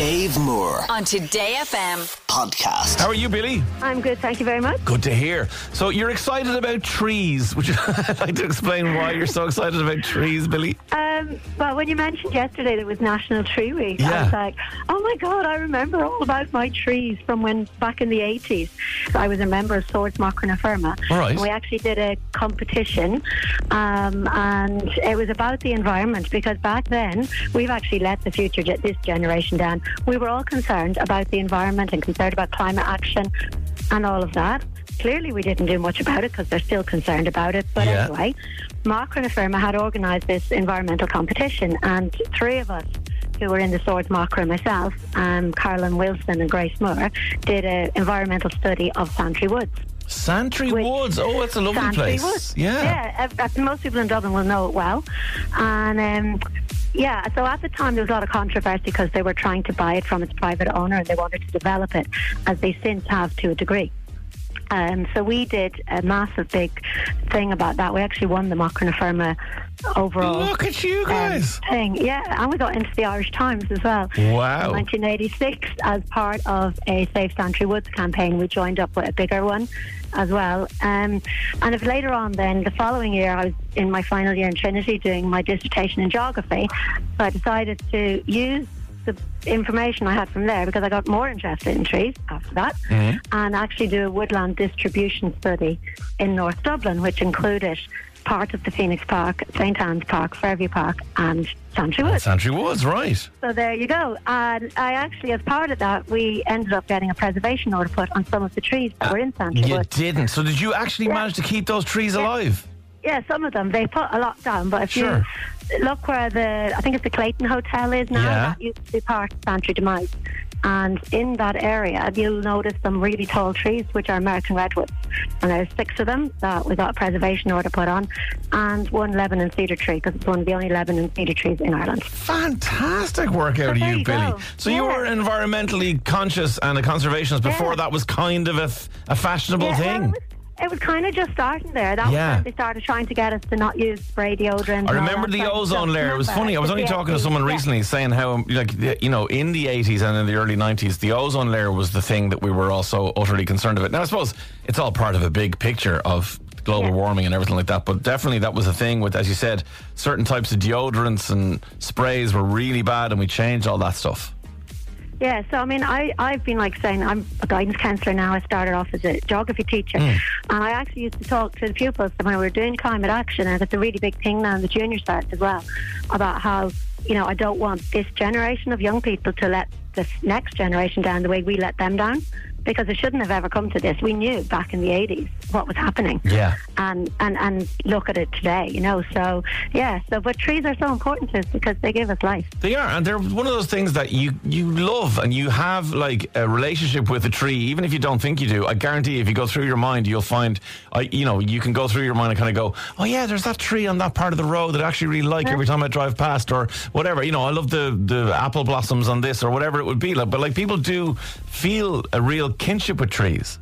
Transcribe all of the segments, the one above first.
Dave Moore on Today FM. Podcast. How are you, Billie? I'm good, thank you very much. Good to hear. So you're excited about trees. Would you like to explain why you're so excited about trees, Billie? Um, well, when you mentioned yesterday that it was National Tree Week, I was like, oh my God, I remember all about my trees from when back in the 80s. I was a member of Swords Macra na Feirme. All right. We actually did a competition, um, and it was about the environment because back then we've actually let the future, ge- this generation down. We were all concerned about the environment and concerned about climate action and all of that. Clearly, we didn't do much about it because they're still concerned about it. But Yeah. anyway, Macra na Feirme had organised this environmental competition, and three of us who were in the Swords Macra, myself, um, Carolyn Wilson and Grace Moore, did an environmental study of Santry Woods. Santry Woods. Oh, it's a lovely Santry place. Woods. Yeah. Yeah, uh, most people in Dublin will know it well. And um, yeah, so at the time there was a lot of controversy because they were trying to buy it from its private owner and they wanted to develop it, as they since have to a degree. Um, so we did a massive big thing about that. We actually won the Macra na Feirme overall Look at you um, guys. thing. Yeah, and we got into the Irish Times as well. Wow. In 1986, as part of a Safe Santry Woods campaign, we joined up with a bigger one as well. Um, and if later on, then the following year, I was in my final year in Trinity doing my dissertation in geography. So I decided to use the information I had from there because I got more interested in trees after that mm-hmm. and actually do a woodland distribution study in North Dublin, which included part of the Phoenix Park, St Anne's Park, Fairview Park, and Santry Woods. Santry Woods, right. So there you go. And I actually, as part of that, we ended up getting a preservation order put on some of the trees that uh, were in Santry You Woods. You didn't. So did you actually Yeah. manage to keep those trees alive? Yeah, some of them. They put a lot down, but if Sure. you look where the, I think it's the Clayton Hotel is now, Yeah. that used to be part of Santry Demesne. And in that area, you'll notice some really tall trees, which are American redwoods. And there's six of them that we got a preservation order put on, and one Lebanon cedar tree, because it's one of the only Lebanon cedar trees in Ireland. Fantastic work out of you, you Billie. go. So you were environmentally conscious and a conservationist before Yeah. that was kind of a, f- a fashionable Yeah, thing. was, it was kind of just starting there. That Yeah. was when they started trying to get us to not use spray deodorant. I remember the ozone layer. It was funny. I was only talking to CFC. someone Yeah. recently saying how, like, you know, in the 80s and in the early 90s, the ozone layer was the thing that we were also utterly concerned about. Now, I suppose it's all part of a big picture of global Yeah. warming and everything like that, but definitely that was a thing with, as you said, certain types of deodorants and sprays were really bad, and we changed all that stuff. Yeah, so I mean, I, I've been like saying, I'm a guidance counsellor now. I started off as a geography teacher. Hmm. And I actually used to talk to the pupils when we were doing climate action, and it's a really big thing now in the junior side as well, about how, you know, I don't want this generation of young people to let this next generation down the way we let them down. Because it shouldn't have ever come to this. We knew back in the 80s what was happening. Yeah. And, and, and look at it today, you know. So, yeah, so, but trees are so important to us because they give us life. They are, and they're one of those things that you you love, and you have like a relationship with a tree, even if you don't think you do. I guarantee, if you go through your mind, you'll find, I you know, you can go through your mind and kind of go, oh yeah, there's that tree on that part of the road that I actually really like every time I drive past, or whatever. You know, I love the the apple blossoms on this, or whatever it would be. Like, but like people do feel a real kinship with trees.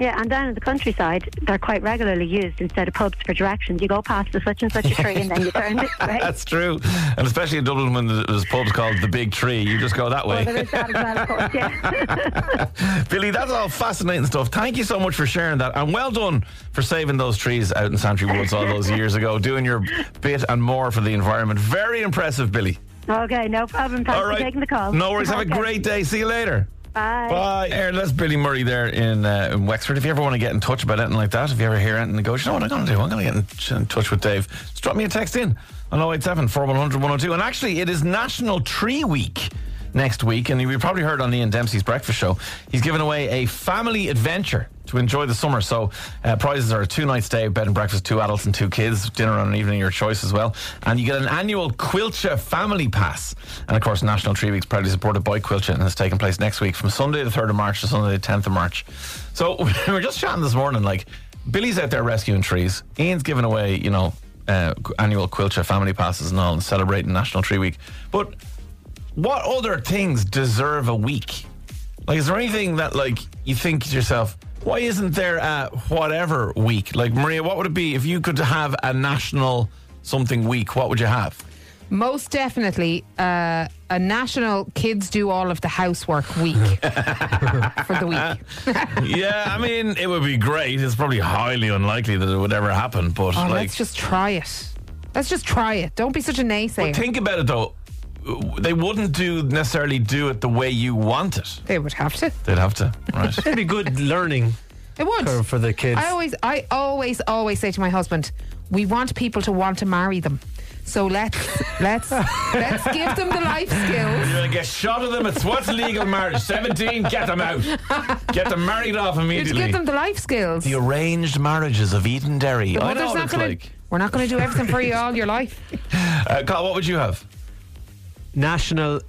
Yeah, and down in the countryside, they're quite regularly used instead of pubs for directions. You go past the such and such a tree and then you turn this way. That's true, and especially in Dublin when there's pubs called the Big Tree, you just go that oh, way. Well, there is that as well, of course, yeah. Billie, that's all fascinating stuff. Thank you so much for sharing that. And well done for saving those trees out in Santry Woods all those years ago, doing your bit and more for the environment. Very impressive, Billie. okay, no problem. Thanks all right. for taking the call. No worries. Have a great day. See you later. Bye. Bye. Aaron, that's Billie Murray there in, uh, in Wexford. If you ever want to get in touch about anything like that, if you ever hear anything and go, you know what I'm going to do? I'm going to get in, in touch with Dave. Just drop me a text in on 087 4100 102. And actually, it is National Tree Week next week. And you've probably heard on Ian Dempsey's breakfast show, he's giving away a family adventure to enjoy the summer. So uh, prizes are a two night stay, bed and breakfast, two adults and two kids, dinner on an evening, your choice as well. And you get an annual Coillte family pass. And of course, National Tree Week is proudly supported by Coillte and it's taking place next week from Sunday the 3rd of March to Sunday the 10th of March. So we were just chatting this morning, like Billie's out there rescuing trees. Ian's giving away, you know, uh, annual Coillte family passes and all and celebrating National Tree Week. But what other things deserve a week? Like, is there anything that, like, you think to yourself, why isn't there a whatever week? Like, Maria, what would it be if you could have a national something week? What would you have? Most definitely uh, a national kids do all of the housework week for the week. yeah, I mean, it would be great. It's probably highly unlikely that it would ever happen, but Oh, like, let's just try it. Let's just try it. Don't be such a naysayer. think about it though. They wouldn't do necessarily do it the way you want it. they would have to. They'd have to, right? It'd be good learning It would. curve for the kids. I always, I always, always say to my husband, we want people to want to marry them. So let's let's let's give them the life skills. You're gonna get shot of them. It's what's legal marriage. Seventeen, get them out. Get them married off To immediately. give them the life skills. the arranged marriages of Edenderry. The I know mother's what not it's gonna, like. We're not going to do everything for you all your life. Uh, Carl, what would you have? National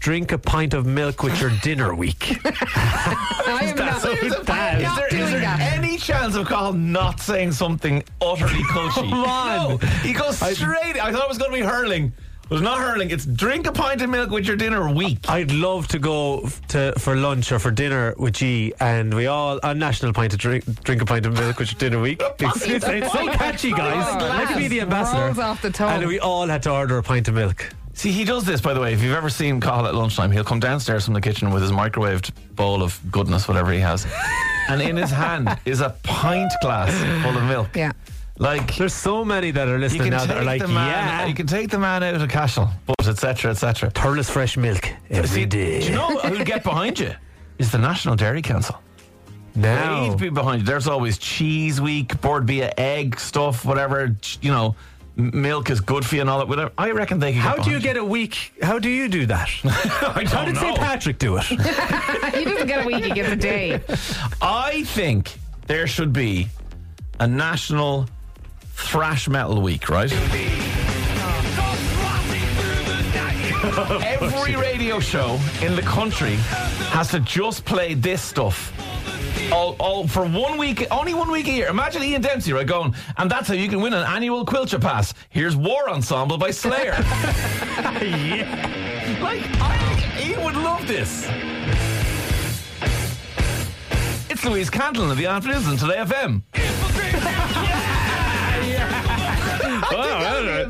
Drink a Pint of Milk with Your Dinner Week. I am not, so I am bad. not is there, doing is there that. any chance of Carl not saying something utterly culty? Come on. No, he goes straight. I thought it was going to be hurling. It was not hurling. It's drink a pint of milk with your dinner week. I'd love to go f- to for lunch or for dinner with G, and we all a National Pint of drink drink a pint of milk with your dinner week. It's, it's, it's so catchy, guys. Let me be the ambassador. rolls off the tongue. And we all had to order a pint of milk. See, he does this, by the way. If you've ever seen Carl at lunchtime, he'll come downstairs from the kitchen with his microwaved bowl of goodness, whatever he has. and in his hand is a pint glass full of milk. Yeah. Like, There's so many that are listening now that are like, man, yeah, you can take the man out of Cashel, but etc. etc. Thurles fresh milk every See, day. do you know who'll get behind you? Is the National Dairy Council. now, They'd be behind you. There's always cheese week, board be egg stuff, whatever. You know, m- milk is good for you and all that. Whatever. I reckon they could. how get do you behind get a week? How do you do that? I How don't did St. Patrick do it? he doesn't get a week, he gets a day. I think there should be a national thrash metal week, right? Every radio show in the country has to just play this stuff. All, all for one week, only one week a year. Imagine Ian Dempsey, right? Going, and that's how you can win an annual Coillte Pass. Here's War Ensemble by Slayer. yeah. Like, I, Ian would love this. It's Louise Cantillon of the Afternoons on Today FM.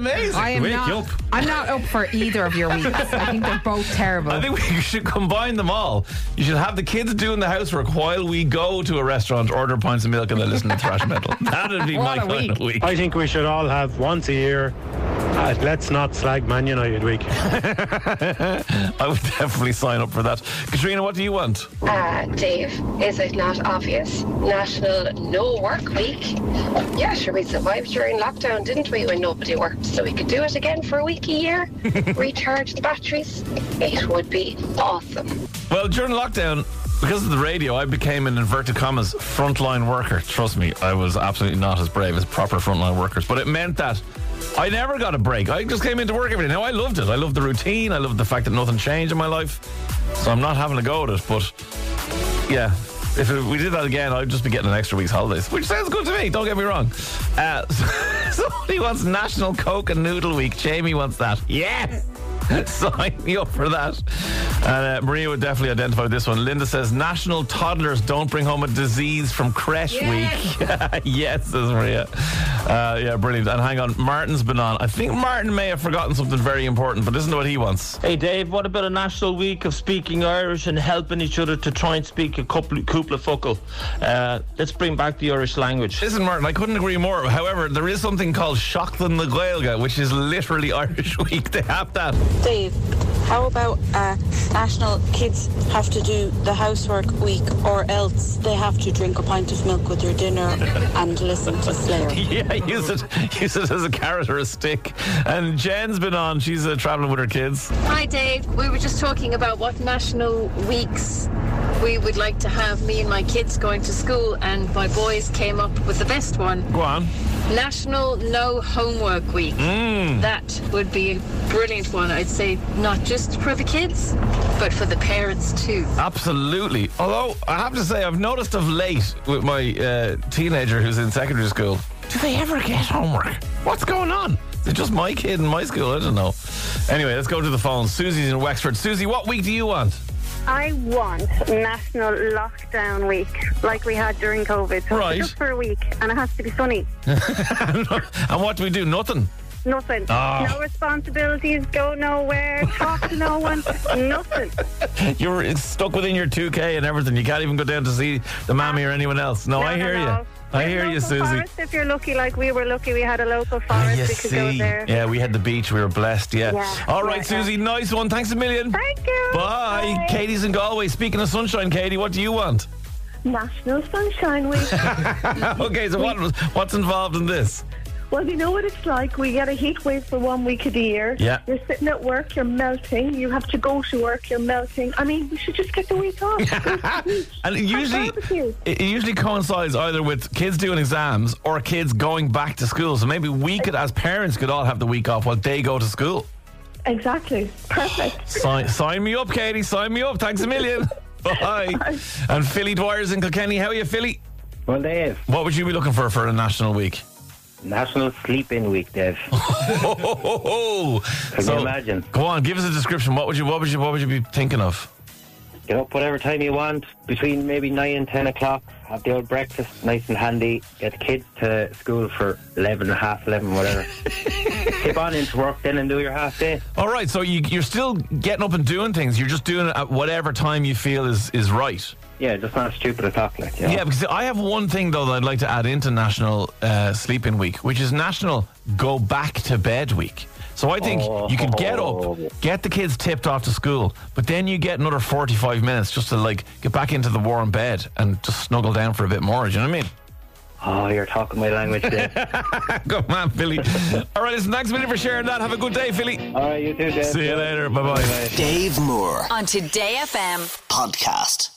Amazing. I am Wake not. up. I'm not up for either of your weeks. I think they're both terrible. I think we should combine them all. You should have the kids doing the housework while we go to a restaurant, order pints of milk, and then listen to thrash metal. That'd be What my a kind week. of week. I think we should all have once a year. Uh, let's not slag Man United week. I would definitely sign up for that. Katrina, what do you want? Uh, Dave, is it not obvious? National No Work Week. Yeah, sure, we survived during lockdown, didn't we, when nobody worked? So we could do it again for a week a year, recharge the batteries. It would be awesome. Well, during lockdown, because of the radio, I became an inverted commas frontline worker. Trust me, I was absolutely not as brave as proper frontline workers, but it meant that I never got a break. I just came into work every day. Now I loved it. I loved the routine. I loved the fact that nothing changed in my life. So I'm not having to go at it. But yeah, if we did that again, I'd just be getting an extra week's holidays, which sounds good to me. Don't get me wrong. Uh, somebody wants National Coke and Noodle Week. Jamie wants that. Yes. Sign me up for that. And uh, Maria would definitely identify with this one. Linda says National Toddlers Don't Bring Home a Disease from Creche Week. yes, says Maria. Uh, yeah, brilliant. And hang on, Martin's been on. I think Martin may have forgotten something very important, but listen to what he wants. Hey Dave, what about a national week of speaking Irish and helping each other to try and speak a couple cúpla focal? Uh, let's bring back the Irish language. Listen, Martin, I couldn't agree more. However, there is something called Seachtain na Gaeilge, which is literally Irish Week. They have that. Dave, how about uh, National Kids have to do the housework week or else they have to drink a pint of milk with their dinner and listen to Slayer? Yeah, use it, use it as a carrot or a stick. And Jen's been on. She's uh, traveling with her kids. Hi, Dave. We were just talking about what national weeks we would like to have me and my kids going to school, and my boys came up with the best one Go on. National No Homework Week. That would be a brilliant one, I'd say, not just for the kids, but for the parents too. Absolutely. Although I have to say, I've noticed of late with my uh, teenager who's in secondary school, do they ever get homework? What's going on? Is it just my kid in my school? I don't know. Anyway, let's go to the phone. Susie's in Wexford. Susie, what week do you want? I want National Lockdown Week, like we had during COVID. So Right. Just for a week, and it has to be sunny. and what do we do? Nothing. Nothing. Oh. No responsibilities. Go nowhere. Talk to no one. Nothing. You're stuck within your 2K and everything. You can't even go down to see the mammy ah. or anyone else. No, I hear you. I hear you, Susie. Forest, if you're lucky, like we were lucky, we had a local Ah, forest. you we could go there. Yeah, we had the beach. We were blessed. Yeah. Yeah, All right, yeah, Susie. Nice one. Thanks a million. Thank you. Bye. Bye. Katie's in Galway. Speaking of sunshine, Katie, what do you want? National Sunshine Week. okay, so what, what's involved in this? Well, you know what it's like. We get a heat wave for one week of the year. Yeah. You're sitting at work, you're melting. You have to go to work, you're melting. I mean, we should just get the week off. The. And it usually, it usually coincides either with kids doing exams or kids going back to school. So maybe we could, as parents, could all have the week off while they go to school. Exactly. Perfect. Sign, sign me up, Katie. Sign me up. Thanks a million. Bye. And Philly Dwyer's in Kilkenny. How are you, Philly? Well, Dave, What would you be looking for for a national week? National Sleep-In Week, Dave. Ho. Can you imagine? Go on, give us a description. What would you, what would you, what would you be thinking of? Get up whatever time you want, between maybe 9 and 10 o'clock, have the old breakfast nice and handy, get the kids to school for 11 or half 11, whatever. Tip on into work then and do your half day. All right, so you, you're still getting up and doing things. You're just doing it at whatever time you feel is, is right. Yeah, just not stupid o'clock, like, you know. Yeah, because I have one thing though that I'd like to add into National uh, Sleeping Week, which is National Go Back to Bed Week. So I think you could get up, get the kids tipped off to school, but then you get another forty-five minutes just to like get back into the warm bed and just snuggle down for a bit more. Do you know what I mean? Oh, you're talking my language there. Come on, Philly. All right, listen, thanks a minute for sharing that. Have a good day, Philly. All right, you too, Dave. See you later. Bye bye. Dave Moore On Today FM. podcast.